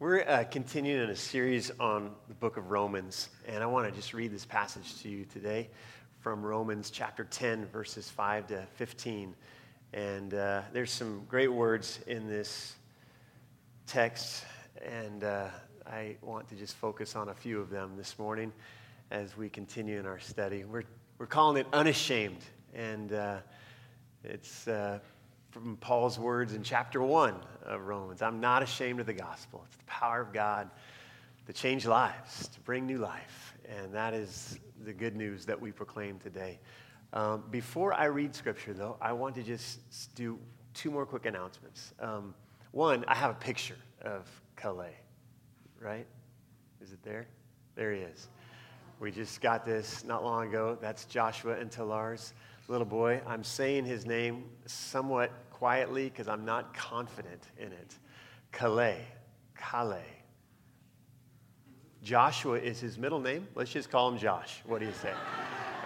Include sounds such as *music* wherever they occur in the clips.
We're uh, continuing in a series on the book of Romans, and I want to just read this passage to you today from Romans chapter 10, verses 5 to 15. And uh, there's some great words in this text, and uh, I want to just focus on a few of them this morning as we continue in our study. We're, we're calling it Unashamed, and uh, it's uh, from Paul's words in chapter 1 of Romans. I'm not ashamed of the gospel. It's the power of God to change lives, to bring new life. And that is the good news that we proclaim today. Um, before I read scripture, though, I want to just do two more quick announcements. Um, one, I have a picture of Calais, right? Is it there? There he is. We just got this not long ago. That's Joshua and Talar's little boy. I'm saying his name somewhat quietly because I'm not confident in it. Calais. Calais. Joshua is his middle name. Let's just call him Josh. What do you say? *laughs*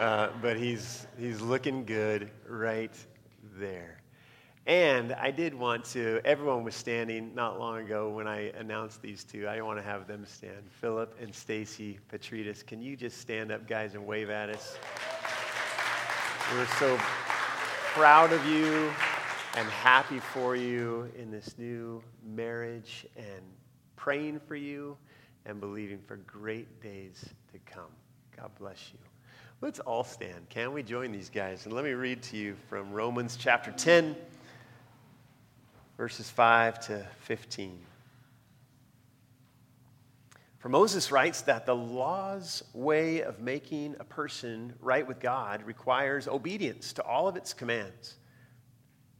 Uh, but he's, he's looking good right there. And I did want to, everyone was standing not long ago when I announced these two. I want to have them stand. Philip and Stacy Petritas, can you just stand up, guys, and wave at us? We're so proud of you and happy for you in this new marriage and praying for you and believing for great days to come. God bless you. Let's all stand. Can we join these guys? And let me read to you from Romans chapter 10, verses 5 to 15. For Moses writes that the law's way of making a person right with God requires obedience to all of its commands.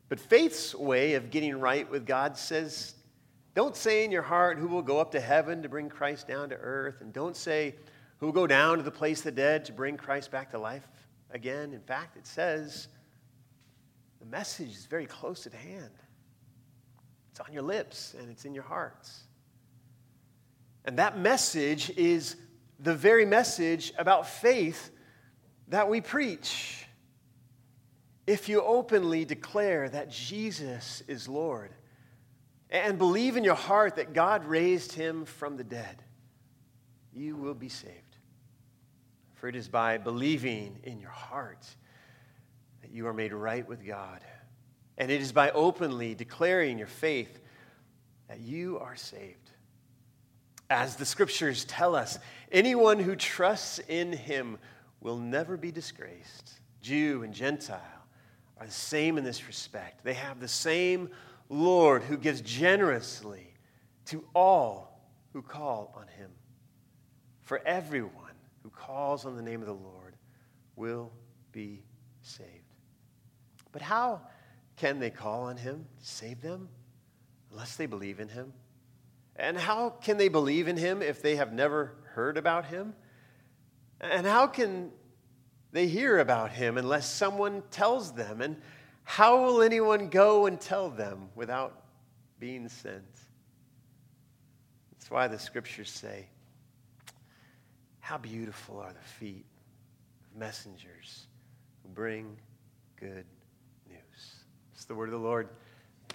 But faith's way of getting right with God says, don't say in your heart who will go up to heaven to bring Christ down to earth, and don't say who will go down to the place of the dead to bring Christ back to life again. In fact, it says the message is very close at hand. It's on your lips and it's in your hearts. And that message is the very message about faith that we preach. If you openly declare that Jesus is Lord and believe in your heart that God raised him from the dead, you will be saved. For it is by believing in your heart that you are made right with God. And it is by openly declaring your faith that you are saved. As the scriptures tell us, anyone who trusts in him will never be disgraced. Jew and Gentile are the same in this respect. They have the same Lord who gives generously to all who call on him. For everyone who calls on the name of the Lord will be saved. But how can they call on him to save them unless they believe in him? And how can they believe in him if they have never heard about him? And how can they hear about him unless someone tells them? And how will anyone go and tell them without being sent? That's why the scriptures say, How beautiful are the feet of messengers who bring good news. It's the word of the Lord.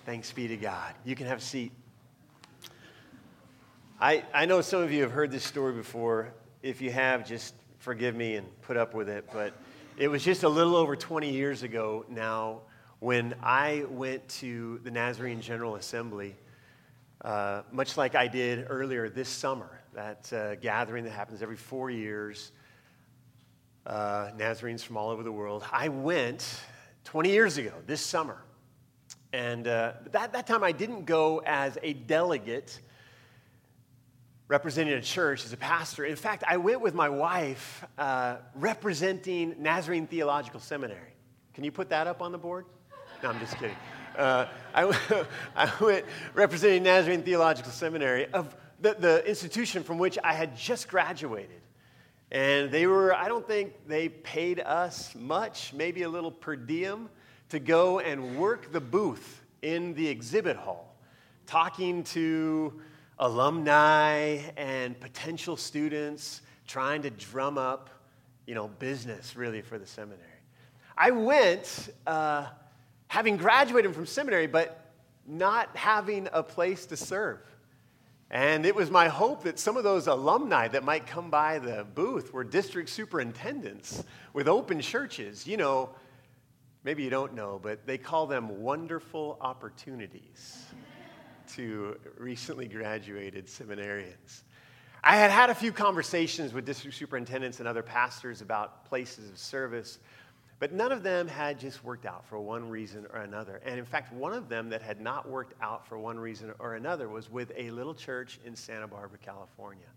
Thanks be to God. You can have a seat. I, I know some of you have heard this story before. If you have, just forgive me and put up with it. But it was just a little over 20 years ago now when I went to the Nazarene General Assembly, uh, much like I did earlier this summer, that uh, gathering that happens every four years, uh, Nazarenes from all over the world. I went 20 years ago, this summer. And uh, that, that time I didn't go as a delegate representing a church as a pastor. In fact, I went with my wife uh, representing Nazarene Theological Seminary. Can you put that up on the board? No, I'm just kidding. Uh, I, *laughs* I went representing Nazarene Theological Seminary, of the, the institution from which I had just graduated. And they were, I don't think they paid us much, maybe a little per diem, to go and work the booth in the exhibit hall, talking to alumni and potential students trying to drum up, you know, business really for the seminary. I went uh, having graduated from seminary, but not having a place to serve. And it was my hope that some of those alumni that might come by the booth were district superintendents with open churches. You know, maybe you don't know, but they call them wonderful opportunities to recently graduated seminarians. I had had a few conversations with district superintendents and other pastors about places of service, but none of them had just worked out for one reason or another. And in fact, one of them that had not worked out for one reason or another was with a little church in Santa Barbara, California.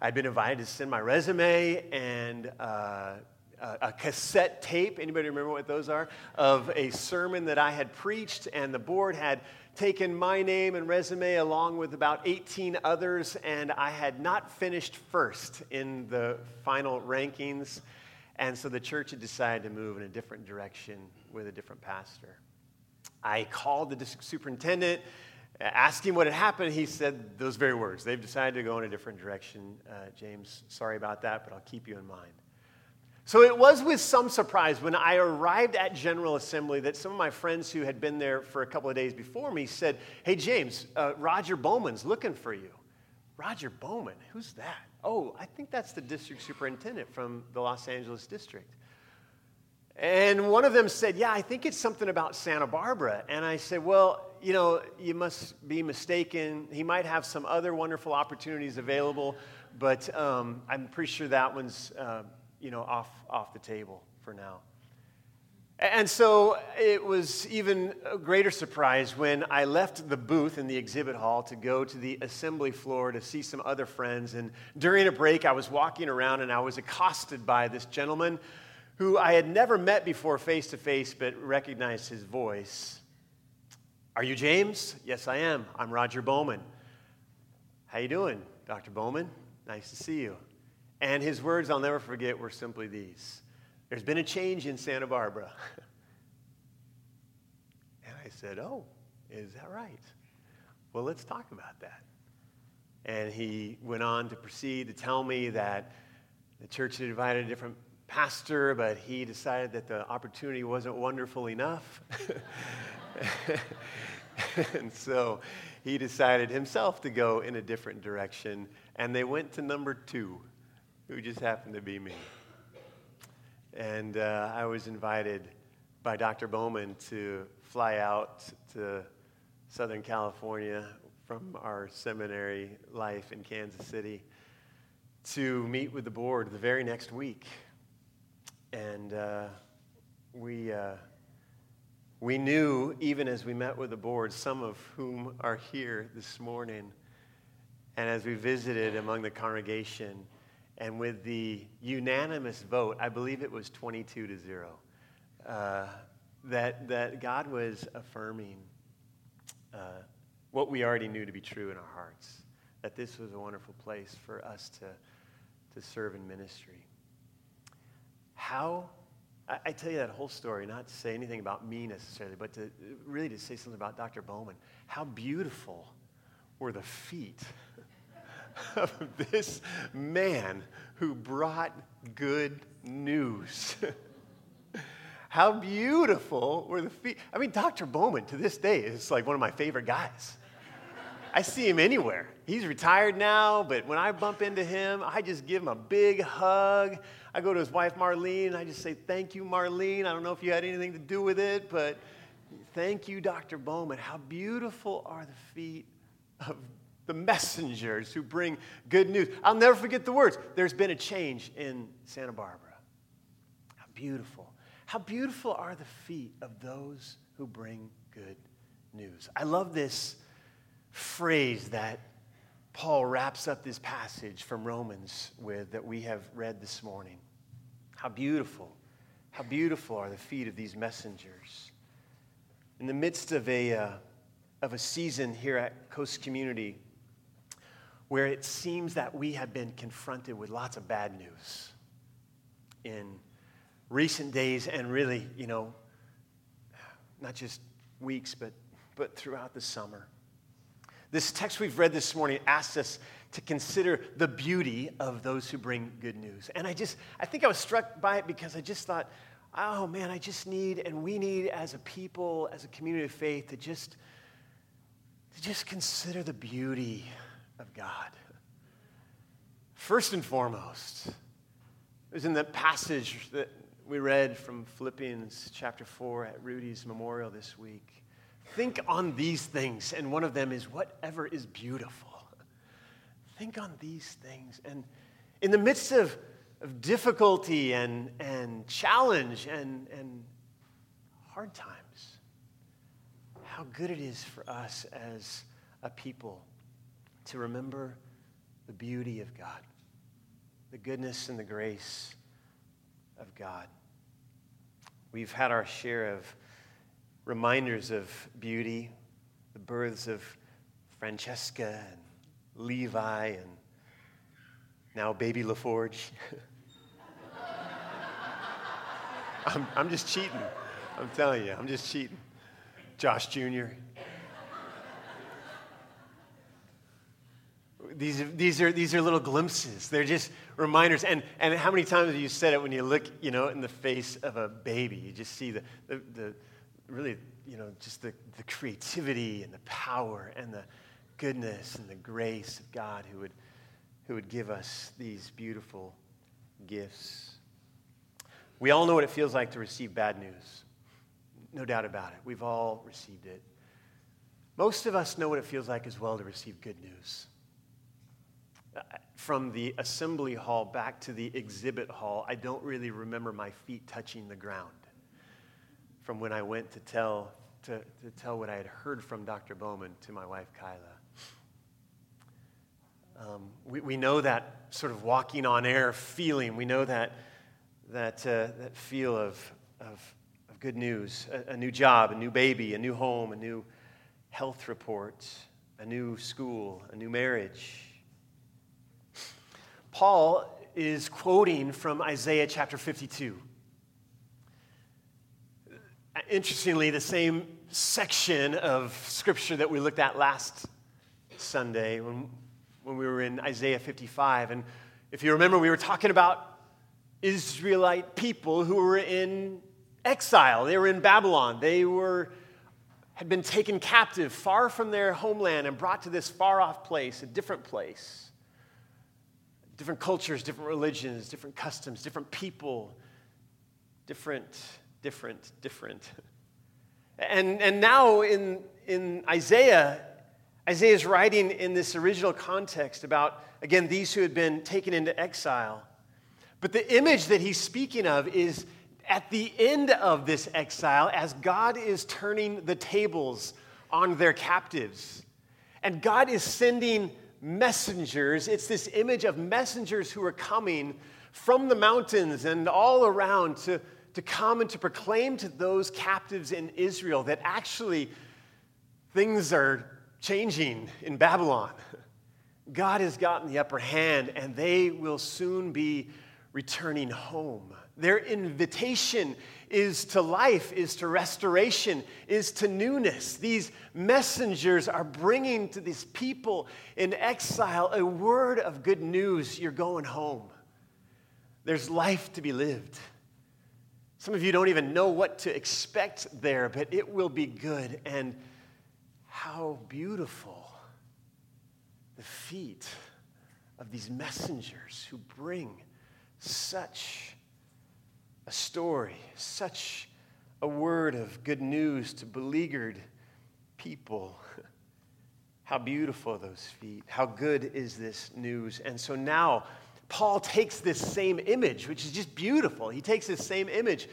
I'd been invited to send my resume and uh, a cassette tape. Anybody remember what those are? Of a sermon that I had preached, and the board had taken my name and resume along with about 18 others, and I had not finished first in the final rankings. And so the church had decided to move in a different direction with a different pastor. I called the district superintendent, asked him what had happened. He said those very words. They've decided to go in a different direction. Uh, James, sorry about that, but I'll keep you in mind. So it was with some surprise when I arrived at General Assembly that some of my friends who had been there for a couple of days before me said, Hey, James, uh, Roger Bowman's looking for you. Roger Bowman, who's that? Oh, I think that's the district superintendent from the Los Angeles district. And one of them said, Yeah, I think it's something about Santa Barbara. And I said, Well, you know, you must be mistaken. He might have some other wonderful opportunities available, but um, I'm pretty sure that one's. Uh, you know, off, off the table for now. And so it was even a greater surprise when I left the booth in the exhibit hall to go to the assembly floor to see some other friends. And during a break, I was walking around and I was accosted by this gentleman who I had never met before face to face, but recognized his voice. Are you James? Yes, I am. I'm Roger Bowman. How you doing, Dr. Bowman? Nice to see you. And his words I'll never forget were simply these There's been a change in Santa Barbara. *laughs* and I said, Oh, is that right? Well, let's talk about that. And he went on to proceed to tell me that the church had invited a different pastor, but he decided that the opportunity wasn't wonderful enough. *laughs* and so he decided himself to go in a different direction, and they went to number two who just happened to be me. And uh, I was invited by Dr. Bowman to fly out to Southern California from our seminary life in Kansas City to meet with the board the very next week. And uh, we, uh, we knew, even as we met with the board, some of whom are here this morning, and as we visited among the congregation, and with the unanimous vote, I believe it was 22 to 0, uh, that, that God was affirming uh, what we already knew to be true in our hearts, that this was a wonderful place for us to, to serve in ministry. How, I, I tell you that whole story, not to say anything about me necessarily, but to really to say something about Dr. Bowman. How beautiful were the feet of this man who brought good news. *laughs* How beautiful were the feet. I mean, Dr. Bowman to this day is like one of my favorite guys. I see him anywhere. He's retired now, but when I bump into him, I just give him a big hug. I go to his wife, Marlene, and I just say, Thank you, Marlene. I don't know if you had anything to do with it, but thank you, Dr. Bowman. How beautiful are the feet of the messengers who bring good news. I'll never forget the words. There's been a change in Santa Barbara. How beautiful. How beautiful are the feet of those who bring good news. I love this phrase that Paul wraps up this passage from Romans with that we have read this morning. How beautiful, how beautiful are the feet of these messengers. In the midst of a, uh, of a season here at Coast Community, where it seems that we have been confronted with lots of bad news in recent days and really, you know, not just weeks, but, but throughout the summer. This text we've read this morning asks us to consider the beauty of those who bring good news. And I just, I think I was struck by it because I just thought, oh man, I just need, and we need as a people, as a community of faith, to just, to just consider the beauty God. First and foremost, it was in the passage that we read from Philippians chapter 4 at Rudy's memorial this week. Think on these things, and one of them is whatever is beautiful. Think on these things. And in the midst of, of difficulty and, and challenge and, and hard times, how good it is for us as a people to remember the beauty of God, the goodness and the grace of God. We've had our share of reminders of beauty, the births of Francesca and Levi and now baby LaForge. *laughs* I'm, I'm just cheating. I'm telling you, I'm just cheating. Josh Jr. these, these, are, these are little glimpses. They're just reminders. And, and how many times have you said it when you look, you know, in the face of a baby? You just see the, the, the really, you know, just the, the creativity and the power and the goodness and the grace of God who would, who would give us these beautiful gifts. We all know what it feels like to receive bad news. No doubt about it. We've all received it. Most of us know what it feels like as well to receive good news from the assembly hall back to the exhibit hall, I don't really remember my feet touching the ground from when I went to tell, to, to tell what I had heard from Dr. Bowman to my wife, Kyla. Um, we, we know that sort of walking on air feeling. We know that, that, uh, that feel of, of, of good news a, a new job, a new baby, a new home, a new health report, a new school, a new marriage Paul is quoting from Isaiah chapter 52. Interestingly, the same section of scripture that we looked at last Sunday when, when we were in Isaiah 55. And if you remember, we were talking about Israelite people who were in exile. They were in Babylon. They were, had been taken captive far from their homeland and brought to this far off place, a different place different cultures, different religions, different customs, different people, different, different, different. *laughs* And, and now in, in Isaiah, Isaiah is writing in this original context about, again, these who had been taken into exile. But the image that he's speaking of is at the end of this exile as God is turning the tables on their captives. And God is sending messengers. It's this image of messengers who are coming from the mountains and all around to, to come and to proclaim to those captives in Israel that actually things are changing in Babylon. God has gotten the upper hand and they will soon be returning home. Their invitation is to life, is to restoration, is to newness. These messengers are bringing to these people in exile a word of good news. You're going home. There's life to be lived. Some of you don't even know what to expect there, but it will be good. And how beautiful the feet of these messengers who bring such a story, such a word of good news to beleaguered people. *laughs* How beautiful those feet. How good is this news. And so now, Paul takes this same image, which is just beautiful. He takes this same image.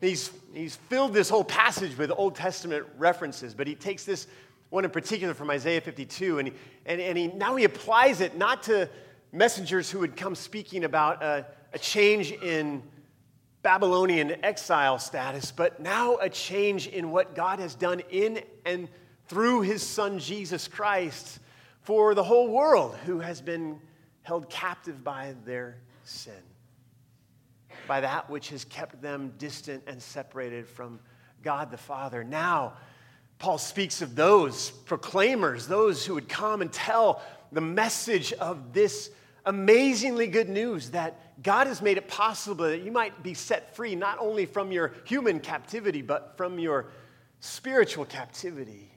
He's, he's filled this whole passage with Old Testament references, but he takes this one in particular from Isaiah 52, and, he, and, and he, now he applies it not to messengers who would come speaking about a, a change in Babylonian exile status, but now a change in what God has done in and through his son Jesus Christ for the whole world who has been held captive by their sin, by that which has kept them distant and separated from God the Father. Now, Paul speaks of those proclaimers, those who would come and tell the message of this amazingly good news that God has made it possible that you might be set free not only from your human captivity, but from your spiritual captivity,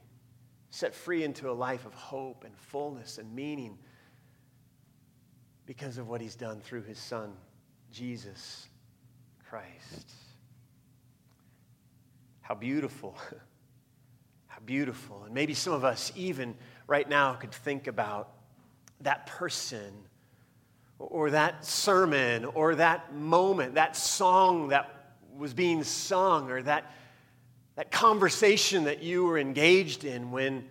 set free into a life of hope and fullness and meaning because of what he's done through his son, Jesus Christ. How beautiful. *laughs* How beautiful. And maybe some of us, even right now, could think about that person or that sermon or that moment, that song that was being sung or that, that conversation that you were engaged in when,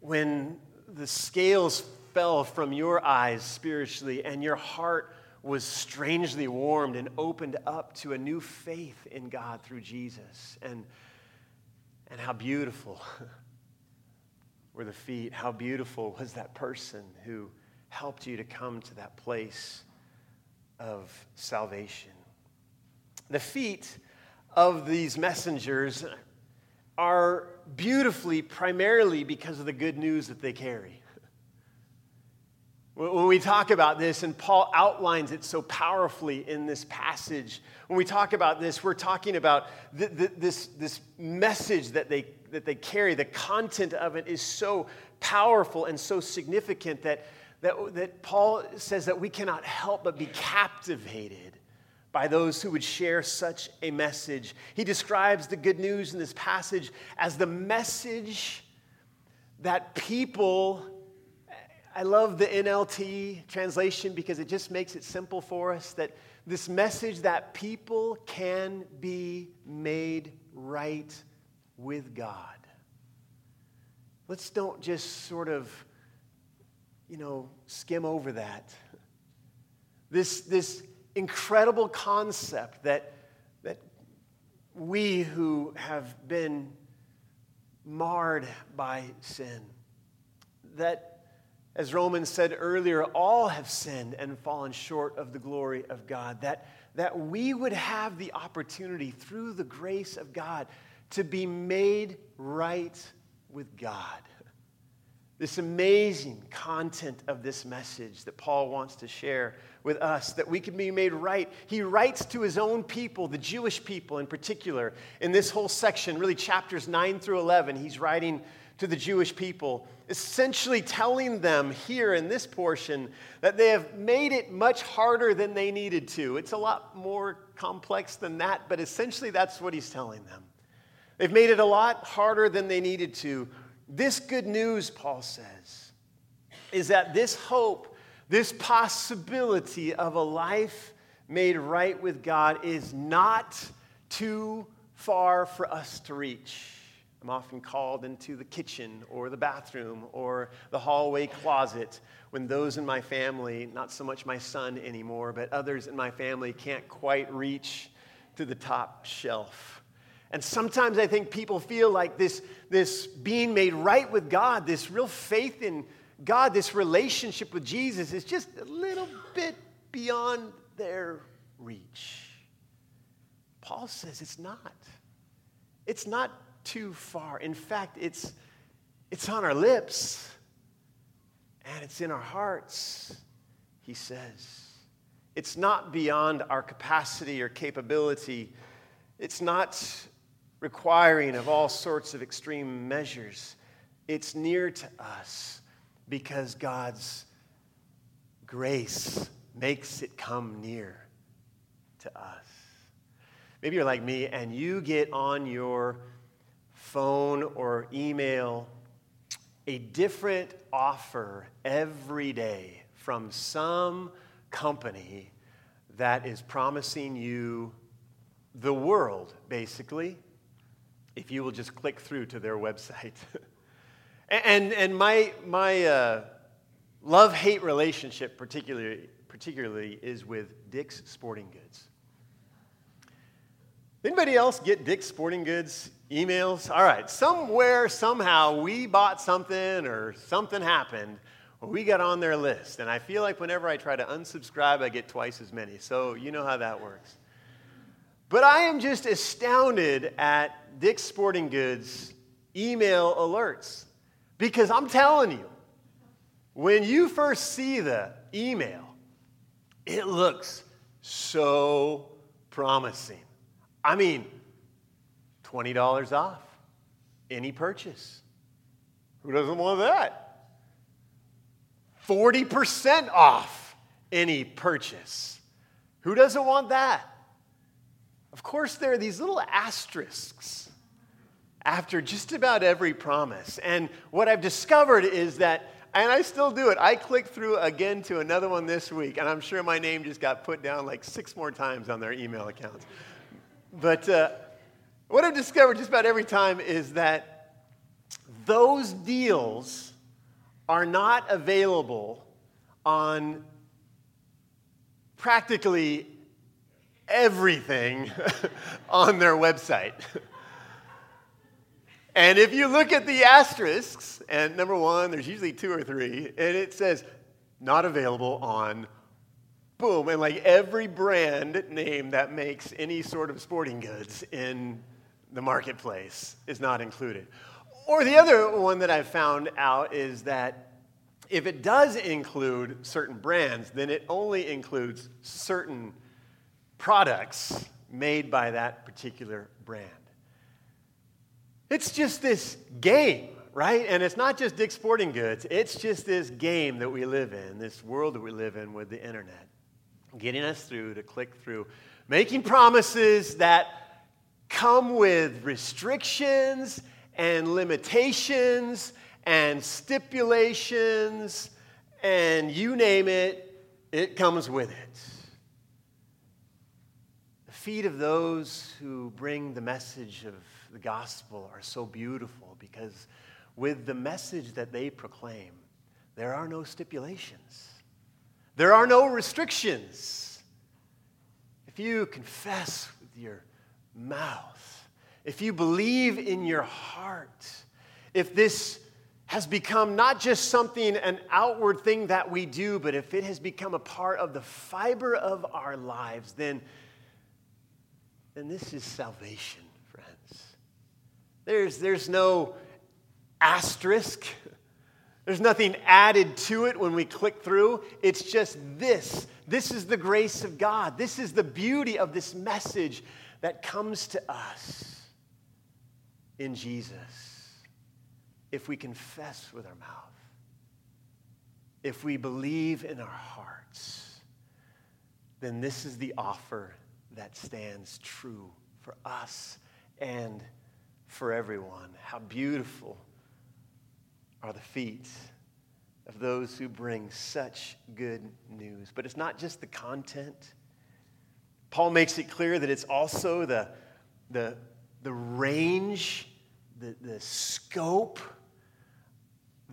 when the scales fell from your eyes spiritually and your heart was strangely warmed and opened up to a new faith in God through Jesus. And, and how beautiful *laughs* were the feet. How beautiful was that person who helped you to come to that place of salvation. The feet of these messengers are beautifully primarily because of the good news that they carry. When we talk about this, and Paul outlines it so powerfully in this passage, when we talk about this, we're talking about this, this message that they, that they carry. The content of it is so powerful and so significant that that, that Paul says that we cannot help but be captivated by those who would share such a message. He describes the good news in this passage as the message that people, I love the NLT translation because it just makes it simple for us that this message that people can be made right with God. Let's don't just sort of you know, skim over that. This, this incredible concept that, that we who have been marred by sin, that, as Romans said earlier, all have sinned and fallen short of the glory of God, that, that we would have the opportunity through the grace of God to be made right with God this amazing content of this message that Paul wants to share with us, that we can be made right. He writes to his own people, the Jewish people in particular. In this whole section, really chapters 9 through 11, he's writing to the Jewish people, essentially telling them here in this portion that they have made it much harder than they needed to. It's a lot more complex than that, but essentially that's what he's telling them. They've made it a lot harder than they needed to this good news, Paul says, is that this hope, this possibility of a life made right with God is not too far for us to reach. I'm often called into the kitchen or the bathroom or the hallway closet when those in my family, not so much my son anymore, but others in my family can't quite reach to the top shelf. And sometimes I think people feel like this, this being made right with God, this real faith in God, this relationship with Jesus is just a little bit beyond their reach. Paul says it's not. It's not too far. In fact, it's, it's on our lips and it's in our hearts, he says. It's not beyond our capacity or capability. It's not requiring of all sorts of extreme measures. It's near to us because God's grace makes it come near to us. Maybe you're like me and you get on your phone or email a different offer every day from some company that is promising you the world, basically if you will just click through to their *laughs* website. and, and my, my uh, love hate relationship, particularly, particularly, is with Dick's Sporting Goods. Anybody else get Dick's Sporting Goods emails? All right, somewhere, somehow, we bought something or something happened. we got on their list. And I feel like whenever I try to unsubscribe, I get twice as many. So you know how that works. But I am just astounded at Dick's Sporting Goods email alerts because I'm telling you, when you first see the email, it looks so promising. I mean, $20 off any purchase. Who doesn't want that? 40% off any purchase. Who doesn't want that? Of course, there are these little asterisks after just about every promise. And what I've discovered is that, and I still do it, I click through again to another one this week, and I'm sure my name just got put down like six more times on their email accounts. But uh, what I've discovered just about every time is that those deals are not available on practically everything *laughs* on their website. and if you look at the asterisks, and number one, there's usually two or three, and it says not available on boom, and like every brand name that makes any sort of sporting goods in the marketplace is not included. Or the other one that I've found out is that if it does include certain brands, then it only includes certain products made by that particular brand. It's just this game, right? And it's not just Dick's Sporting Goods, it's just this game that we live in, this world that we live in with the internet, getting us through to click through, making promises that come with restrictions and limitations and stipulations, and you name it, it comes with it. Feet of those who bring the message of the gospel are so beautiful because with the message that they proclaim, there are no stipulations, there are no restrictions. If you confess with your mouth, if you believe in your heart, if this has become not just something, an outward thing that we do, but if it has become a part of the fiber of our lives, then, then this is salvation, friends. There's, there's no asterisk. There's nothing added to it when we click through. It's just this. This is the grace of God. This is the beauty of this message that comes to us in Jesus if we confess with our mouth, if we believe in our hearts, then this is the offer that stands true for us and for everyone. How beautiful are the feet of those who bring such good news. But it's not just the content. Paul makes it clear that it's also the, the, the range, the, the scope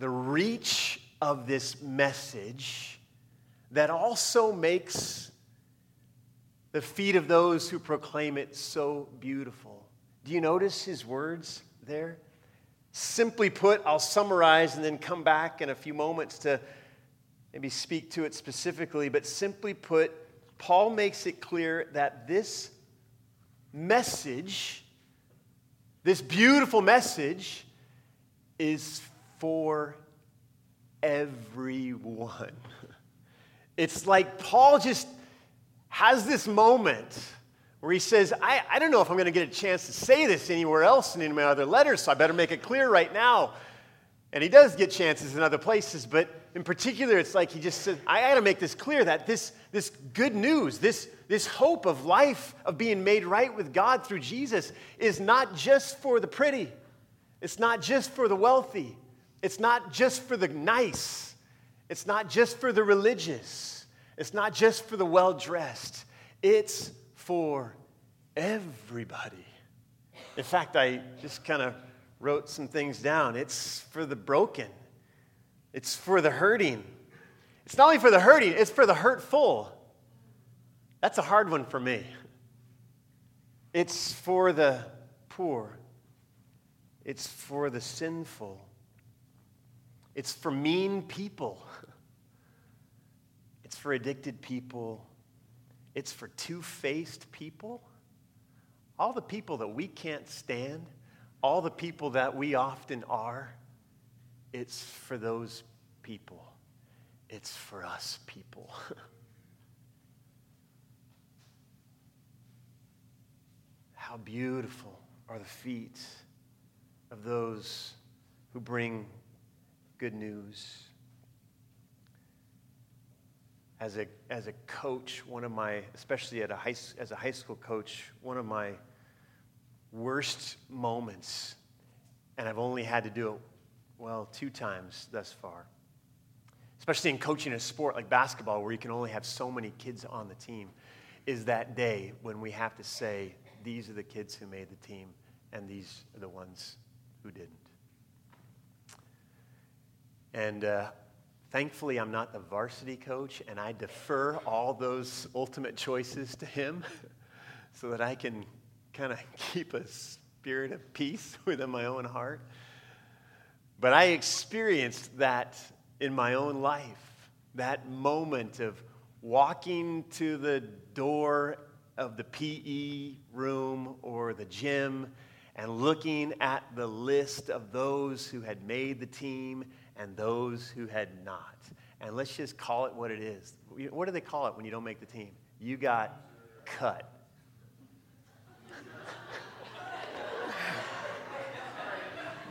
the reach of this message that also makes the feet of those who proclaim it so beautiful. Do you notice his words there? Simply put, I'll summarize and then come back in a few moments to maybe speak to it specifically. But simply put, Paul makes it clear that this message, this beautiful message, is for everyone. *laughs* It's like Paul just has this moment where he says, I, I don't know if I'm going to get a chance to say this anywhere else in any of my other letters, so I better make it clear right now. And he does get chances in other places, but in particular, it's like he just said, I got to make this clear that this, this good news, this, this hope of life, of being made right with God through Jesus, is not just for the pretty, it's not just for the wealthy, it's not just for the nice, it's not just for the religious, it's not just for the well dressed, it's for everybody. In fact, I just kind of wrote some things down. It's for the broken, it's for the hurting. It's not only for the hurting, it's for the hurtful. That's a hard one for me. It's for the poor. It's for the sinful. It's for mean people. For addicted people. It's for two faced people. All the people that we can't stand, all the people that we often are, it's for those people. It's for us people. *laughs* How beautiful are the feet of those who bring good news. As a, as a coach, one of my, especially at a high, as a high school coach, one of my worst moments, and I've only had to do it, well, two times thus far, especially in coaching a sport like basketball where you can only have so many kids on the team, is that day when we have to say, these are the kids who made the team, and these are the ones who didn't. And uh, Thankfully, I'm not the varsity coach, and I defer all those ultimate choices to him *laughs* so that I can kind of keep a spirit of peace *laughs* within my own heart. But I experienced that in my own life, that moment of walking to the door of the PE room or the gym and looking at the list of those who had made the team and those who had not. And let's just call it what it is. What do they call it when you don't make the team? You got cut.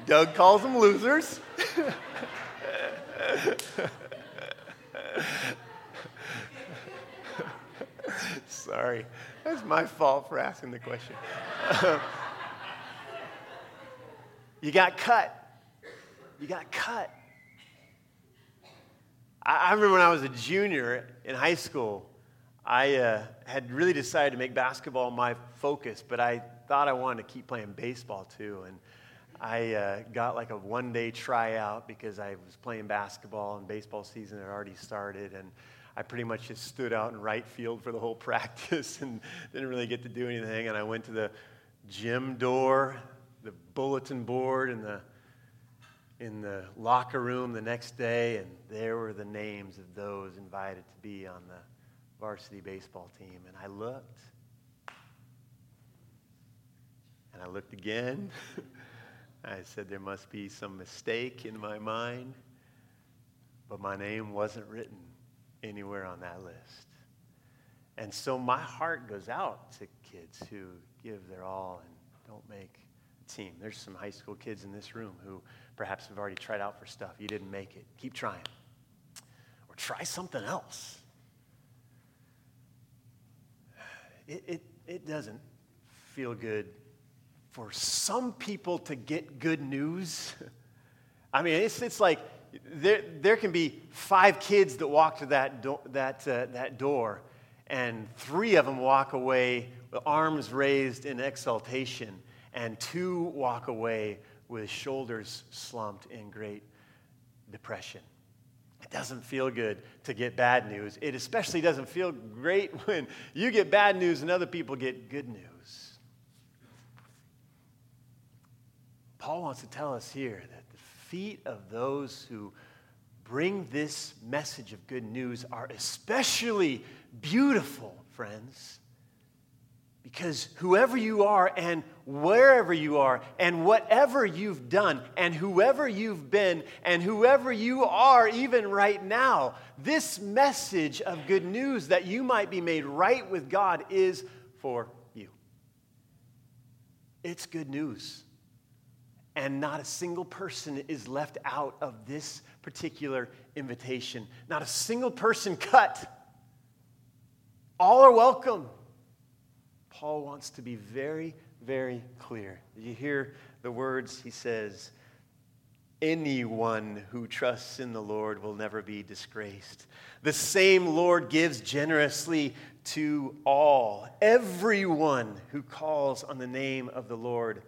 Doug calls them losers. *laughs* Sorry, that's my fault for asking the question. *laughs* you got cut. You got cut. I, remember when I was a junior in high school, I uh, had really decided to make basketball my focus, but I thought I wanted to keep playing baseball too. And I uh, got like a one day tryout because I was playing basketball and baseball season had already started. And I pretty much just stood out in right field for the whole *laughs* practice and didn't really get to do anything. And I went to the gym door, the bulletin board, and the in the locker room the next day, and there were the names of those invited to be on the varsity baseball team. And I looked, and I looked again. *laughs* I said, There must be some mistake in my mind, but my name wasn't written anywhere on that list. And so my heart goes out to kids who give their all and don't make a team. There's some high school kids in this room who perhaps have already tried out for stuff. You didn't make it. Keep trying. Or try something else. It, it, it doesn't feel good for some people to get good news. *laughs* I mean, it's, it's like there, there can be five kids that walk to that, do, that, uh, that door, and three of them walk away with arms raised in exaltation, and two walk away with shoulders slumped in great depression. It doesn't feel good to get bad news. It especially doesn't feel great *laughs* when you get bad news and other people get good news. Paul wants to tell us here that the feet of those who bring this message of good news are especially beautiful, friends. Because whoever you are and wherever you are and whatever you've done and whoever you've been and whoever you are, even right now, this message of good news that you might be made right with God is for you. It's good news. And not a single person is left out of this particular invitation. Not a single person cut. All are welcome. Paul wants to be very, very clear. You hear the words he says, Anyone who trusts in the Lord will never be disgraced. The same Lord gives generously to all. Everyone who calls on the name of the Lord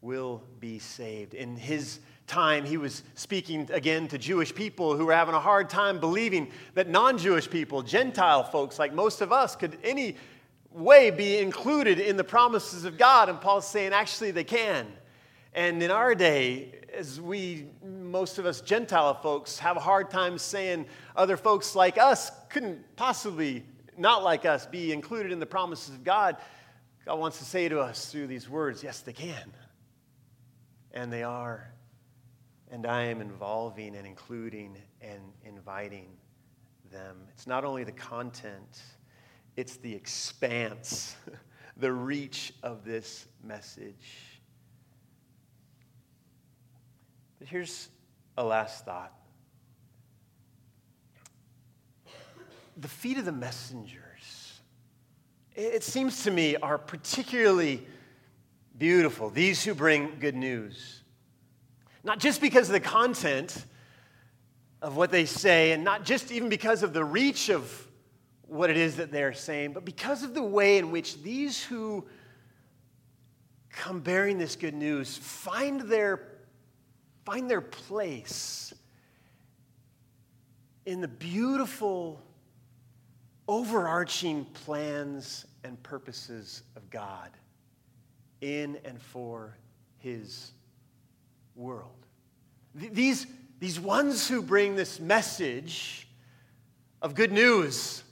will be saved. In his time, he was speaking again to Jewish people who were having a hard time believing that non Jewish people, Gentile folks like most of us, could any way be included in the promises of God. And Paul's saying, actually, they can. And in our day, as we, most of us Gentile folks, have a hard time saying other folks like us couldn't possibly, not like us, be included in the promises of God, God wants to say to us through these words, yes, they can. And they are. And I am involving and including and inviting them. It's not only the content it's the expanse, *laughs* the reach of this message. But here's a last thought. the feet of the messengers, it seems to me, are particularly beautiful. These who bring good news. Not just because of the content of what they say, and not just even because of the reach of what it is that they're saying, but because of the way in which these who come bearing this good news find their, find their place in the beautiful, overarching plans and purposes of God in and for His world. These, these ones who bring this message of good news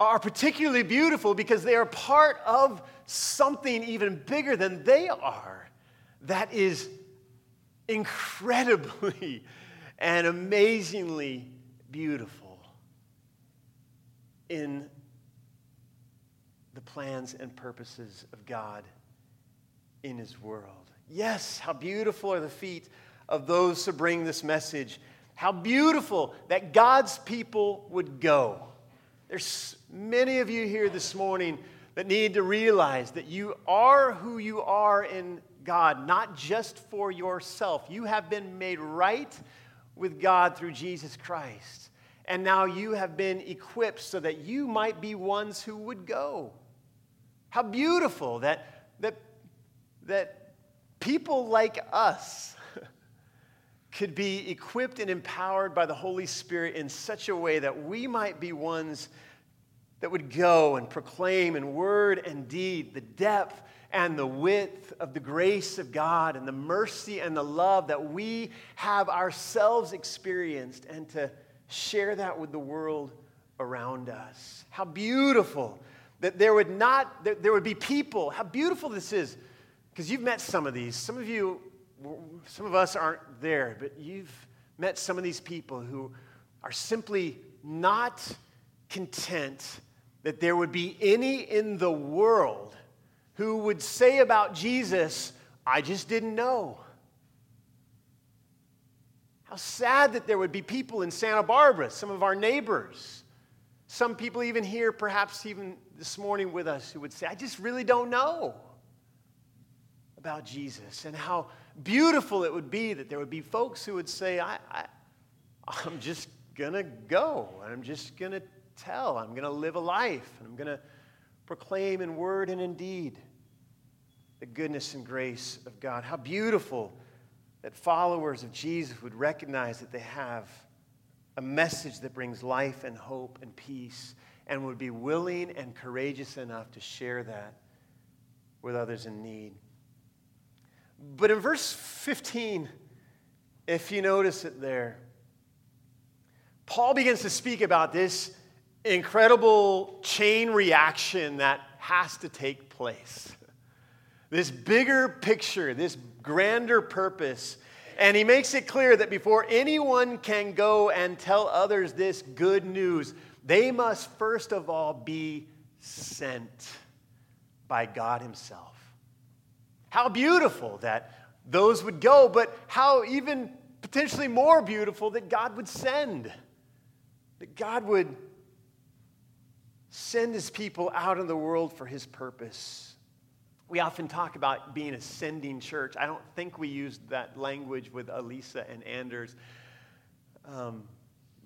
are particularly beautiful because they are part of something even bigger than they are that is incredibly *laughs* and amazingly beautiful in the plans and purposes of God in His world. Yes, how beautiful are the feet of those who bring this message. How beautiful that God's people would go. There's many of you here this morning that need to realize that you are who you are in God, not just for yourself. You have been made right with God through Jesus Christ. And now you have been equipped so that you might be ones who would go. How beautiful that, that, that people like us *laughs* could be equipped and empowered by the Holy Spirit in such a way that we might be ones that would go and proclaim in word and deed the depth and the width of the grace of God and the mercy and the love that we have ourselves experienced and to share that with the world around us. How beautiful that there would not there would be people. How beautiful this is because you've met some of these. Some of you some of us aren't there, but you've met some of these people who are simply not content that there would be any in the world who would say about Jesus, I just didn't know. How sad that there would be people in Santa Barbara, some of our neighbors, some people even here, perhaps even this morning with us, who would say, I just really don't know about Jesus. And how beautiful it would be that there would be folks who would say, I, I, I'm just going to go. And I'm just going to tell. I'm going to live a life. And I'm going to proclaim in word and in deed the goodness and grace of God. How beautiful that followers of Jesus would recognize that they have a message that brings life and hope and peace and would be willing and courageous enough to share that with others in need. But in verse 15, if you notice it there, Paul begins to speak about this incredible chain reaction that has to take place. This bigger picture, this grander purpose. And he makes it clear that before anyone can go and tell others this good news, they must first of all be sent by God Himself. How beautiful that those would go, but how even potentially more beautiful that God would send. That God would send his people out in the world for his purpose. We often talk about being a sending church. I don't think we used that language with Elisa and Anders. Um,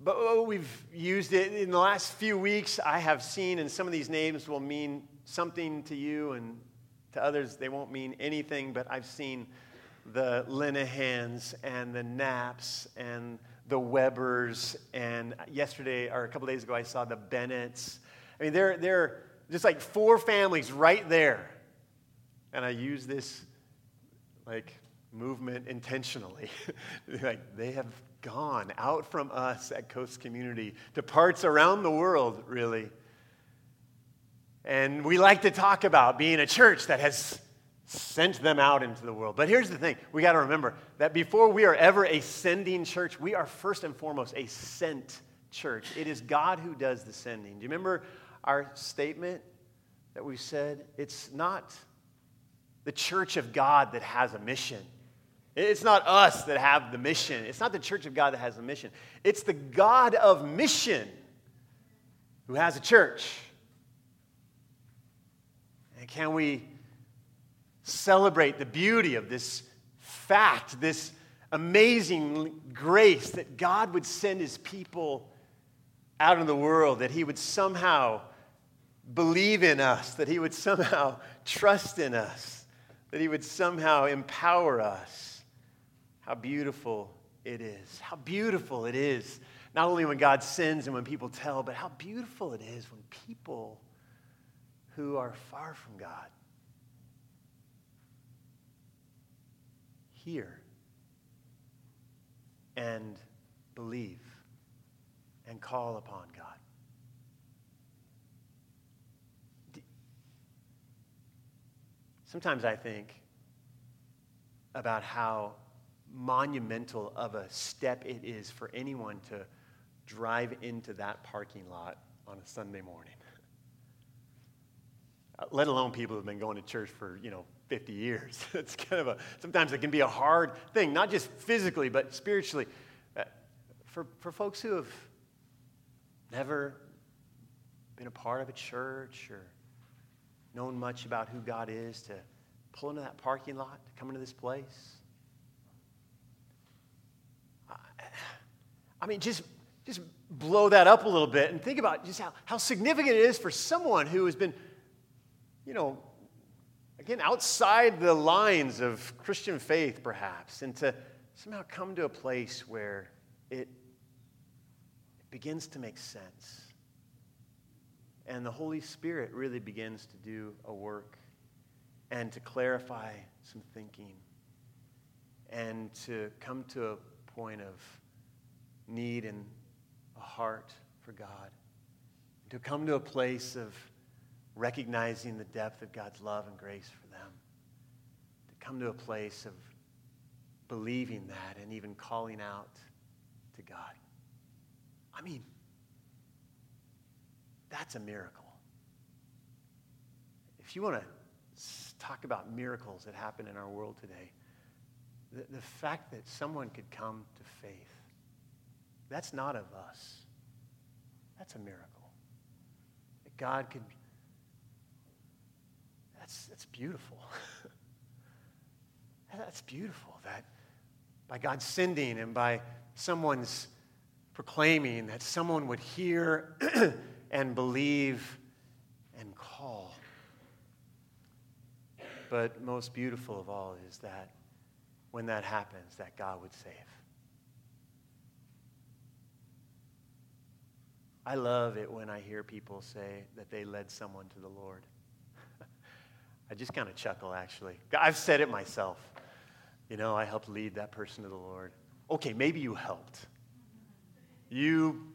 but oh, we've used it in the last few weeks. I have seen, and some of these names will mean something to you, and to others, they won't mean anything, but I've seen the Linehans and the Knaps and the Webbers. And yesterday, or a couple days ago, I saw the Bennetts. I mean, they're, they're just like four families right there. And I use this like movement intentionally. *laughs* like they have gone out from us at Coast Community to parts around the world, really. And we like to talk about being a church that has sent them out into the world. But here's the thing we got to remember that before we are ever a sending church, we are first and foremost a sent church. It is God who does the sending. Do you remember our statement that we said? It's not the church of God that has a mission. It's not us that have the mission. It's not the church of God that has a mission. It's the God of mission who has a church? And can we celebrate the beauty of this fact, this amazing grace that God would send his people out in the world, that he would somehow believe in us, that he would somehow *laughs* trust in us, that he would somehow empower us. How beautiful it is. How beautiful it is, not only when God sins and when people tell, but how beautiful it is when people who are far from God hear and believe and call upon God. Sometimes I think about how monumental of a step it is for anyone to drive into that parking lot on a Sunday morning. Uh, let alone people who've been going to church for, you know, 50 years. *laughs* it's kind of a, sometimes it can be a hard thing, not just physically, but spiritually. Uh, for, for folks who have never been a part of a church or known much about who God is to pull into that parking lot, to come into this place. I mean, just, just blow that up a little bit and think about just how, how significant it is for someone who has been, you know, again, outside the lines of Christian faith, perhaps, and to somehow come to a place where it, it begins to make sense. And the Holy Spirit really begins to do a work and to clarify some thinking and to come to a point of need and a heart for God. To come to a place of recognizing the depth of God's love and grace for them. To come to a place of believing that and even calling out to God. I mean, that's a miracle. If you want to talk about miracles that happen in our world today, the, the fact that someone could come to faith, that's not of us. That's a miracle. That God could, that's, that's beautiful. *laughs* that's beautiful that by God sending and by someone's proclaiming that someone would hear *clears throat* and believe and call. But most beautiful of all is that when that happens, that God would save. I love it when I hear people say that they led someone to the Lord. *laughs* I just kind of chuckle, actually. I've said it myself. You know, I helped lead that person to the Lord. Okay, maybe you helped. You,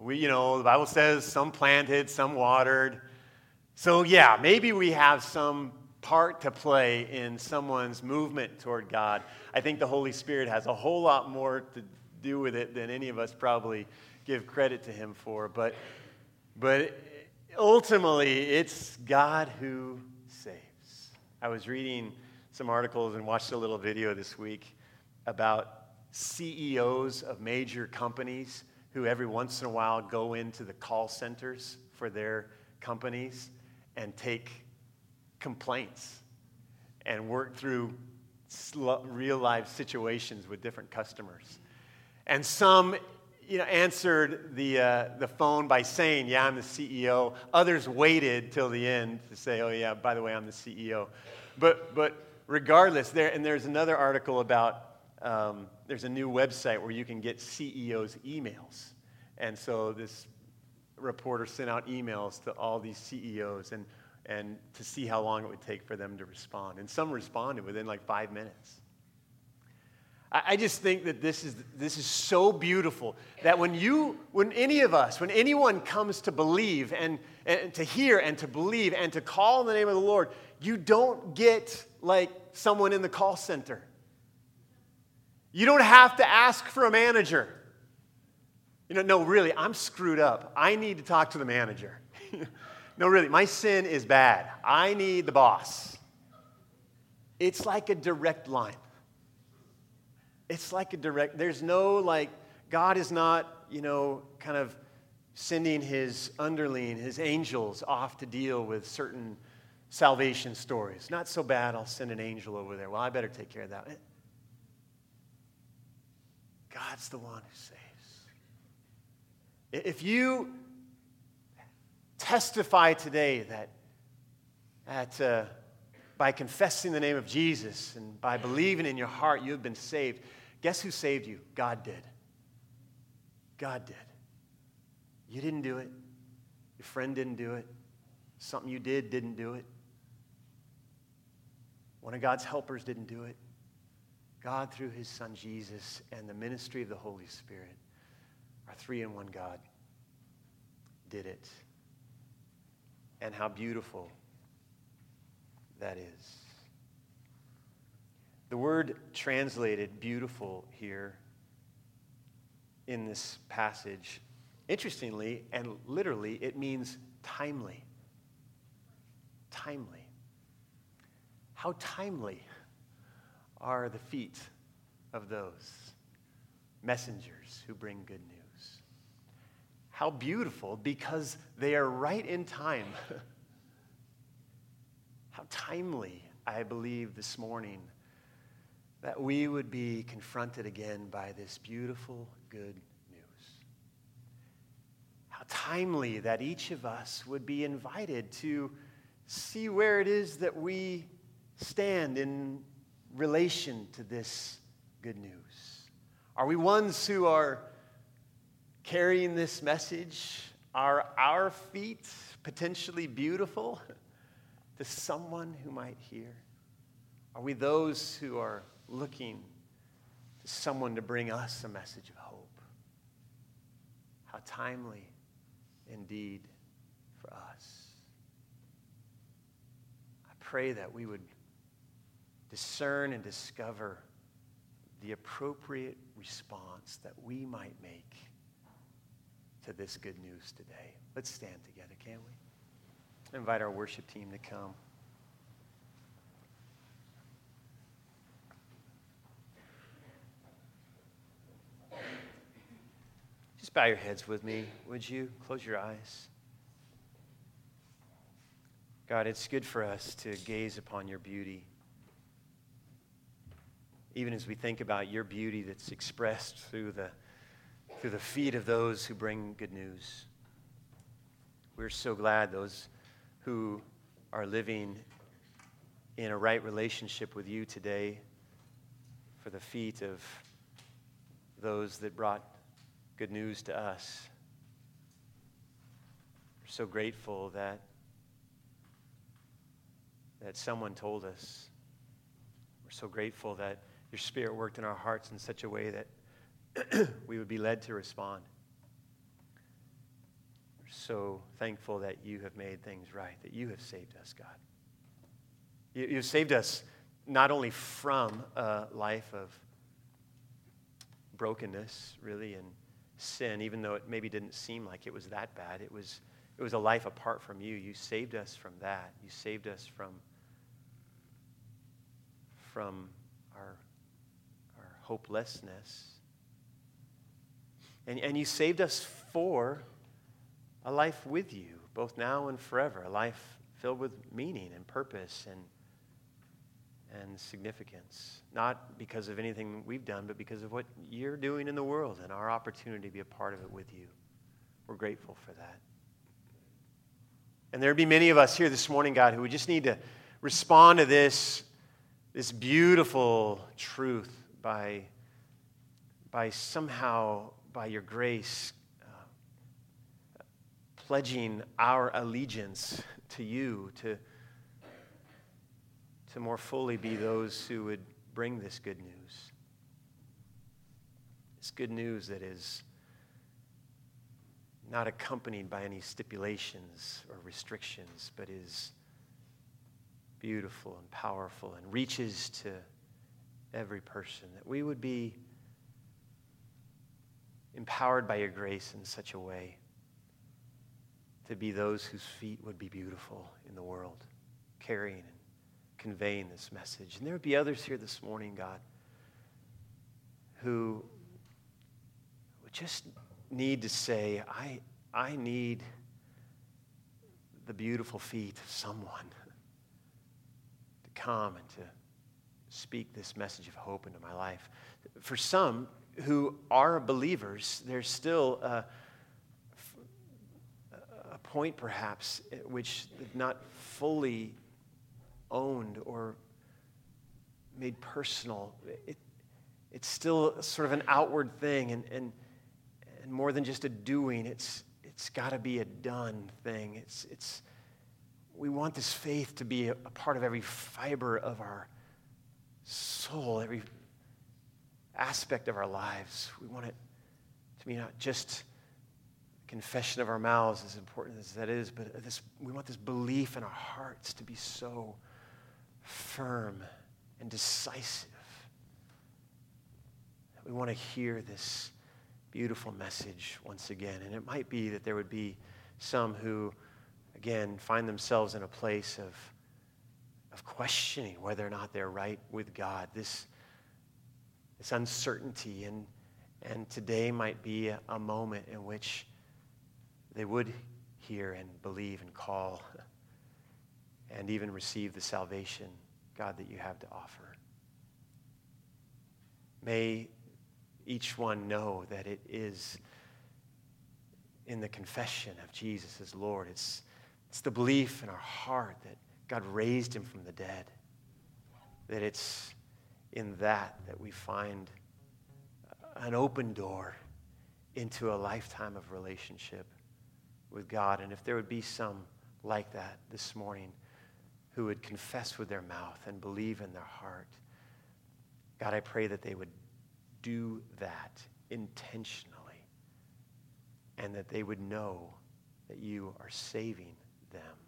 we, you know, the Bible says some planted, some watered. So, yeah, maybe we have some part to play in someone's movement toward God. I think the Holy Spirit has a whole lot more to do with it than any of us probably give credit to Him for. But, but ultimately, it's God who saves. I was reading some articles and watched a little video this week about CEOs of major companies who every once in a while go into the call centers for their companies and take complaints and work through real life situations with different customers. And some you know, answered the, uh, the phone by saying, Yeah, I'm the CEO. Others waited till the end to say, Oh, yeah, by the way, I'm the CEO. But, but regardless, there, and there's another article about um, there's a new website where you can get CEOs' emails. And so this reporter sent out emails to all these CEOs and and to see how long it would take for them to respond. And some responded within like five minutes. I, I just think that this is, this is so beautiful that when you, when any of us, when anyone comes to believe and, and to hear and to believe and to call in the name of the Lord, you don't get like someone in the call center. You don't have to ask for a manager. You know, no, really, I'm screwed up. I need to talk to the manager. *laughs* No, really, my sin is bad. I need the boss. It's like a direct line. It's like a direct, there's no like, God is not, you know, kind of sending his underling, his angels, off to deal with certain salvation stories. Not so bad, I'll send an angel over there. Well, I better take care of that. God's the one who saves. If you testify today that, that uh, by confessing the name of Jesus and by believing in your heart you have been saved, guess who saved you? God did. God did. You didn't do it. Your friend didn't do it. Something you did didn't do it. One of God's helpers didn't do it. God, through his son Jesus and the ministry of the Holy Spirit, our three in one God, did it. And how beautiful that is. The word translated beautiful here in this passage, interestingly and literally, it means timely. Timely. How timely are the feet of those messengers who bring good news? How beautiful because they are right in time. *laughs* How timely, I believe, this morning that we would be confronted again by this beautiful, good news. How timely that each of us would be invited to see where it is that we stand in relation to this good news. Are we ones who are carrying this message? Are our feet potentially beautiful *laughs* to someone who might hear? Are we those who are looking to someone to bring us a message of hope. How timely indeed for us. I pray that we would discern and discover the appropriate response that we might make to this good news today. Let's stand together, can't we? Invite our worship team to come. Just bow your heads with me, would you? Close your eyes. God, it's good for us to gaze upon your beauty. Even as we think about your beauty that's expressed through the, through the feet of those who bring good news. We're so glad those who are living in a right relationship with you today for the feet of those that brought good news to us. We're so grateful that, that someone told us. We're so grateful that your Spirit worked in our hearts in such a way that *clears throat* we would be led to respond. We're so thankful that you have made things right, that you have saved us, God. You, you've saved us not only from a life of brokenness, really, and sin, even though it maybe didn't seem like it was that bad. It was, it was a life apart from you. You saved us from that. You saved us from, from hopelessness. And, and you saved us for a life with you, both now and forever, a life filled with meaning and purpose and and significance, not because of anything we've done, but because of what you're doing in the world and our opportunity to be a part of it with you. We're grateful for that. And there'd be many of us here this morning, God, who would just need to respond to this, this beautiful truth by, by somehow, by your grace, uh, pledging our allegiance to you, to to more fully be those who would bring this good news. This good news that is not accompanied by any stipulations or restrictions, but is beautiful and powerful and reaches to every person. That we would be empowered by your grace in such a way to be those whose feet would be beautiful in the world, carrying and conveying this message. And there would be others here this morning, God, who would just need to say, I, I need the beautiful feet of someone *laughs* to come and to speak this message of hope into my life. For some who are believers, there's still a, a point perhaps which not fully owned or made personal. It, it's still sort of an outward thing and, and, and more than just a doing. It's, it's got to be a done thing. It's, it's, we want this faith to be a, a part of every fiber of our soul, every aspect of our lives. We want it to be not just confession of our mouths, as important as that is, but this, we want this belief in our hearts to be so firm and decisive. We want to hear this beautiful message once again. And it might be that there would be some who, again, find themselves in a place of, of questioning whether or not they're right with God. This, this uncertainty. And, and today might be a, a moment in which they would hear and believe and call *laughs* and even receive the salvation, God, that you have to offer. May each one know that it is in the confession of Jesus as Lord. It's, it's the belief in our heart that God raised him from the dead. That it's in that that we find an open door into a lifetime of relationship with God. And if there would be some like that this morning who would confess with their mouth and believe in their heart, God, I pray that they would do that intentionally and that they would know that you are saving them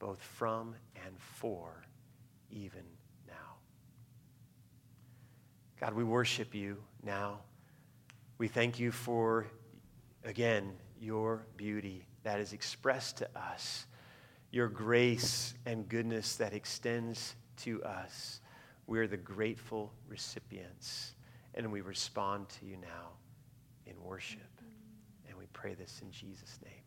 both from and for even now. God, we worship you now. We thank you for, again, your beauty that is expressed to us, your grace and goodness that extends to us. We are the grateful recipients. And we respond to you now in worship. And we pray this in Jesus' name.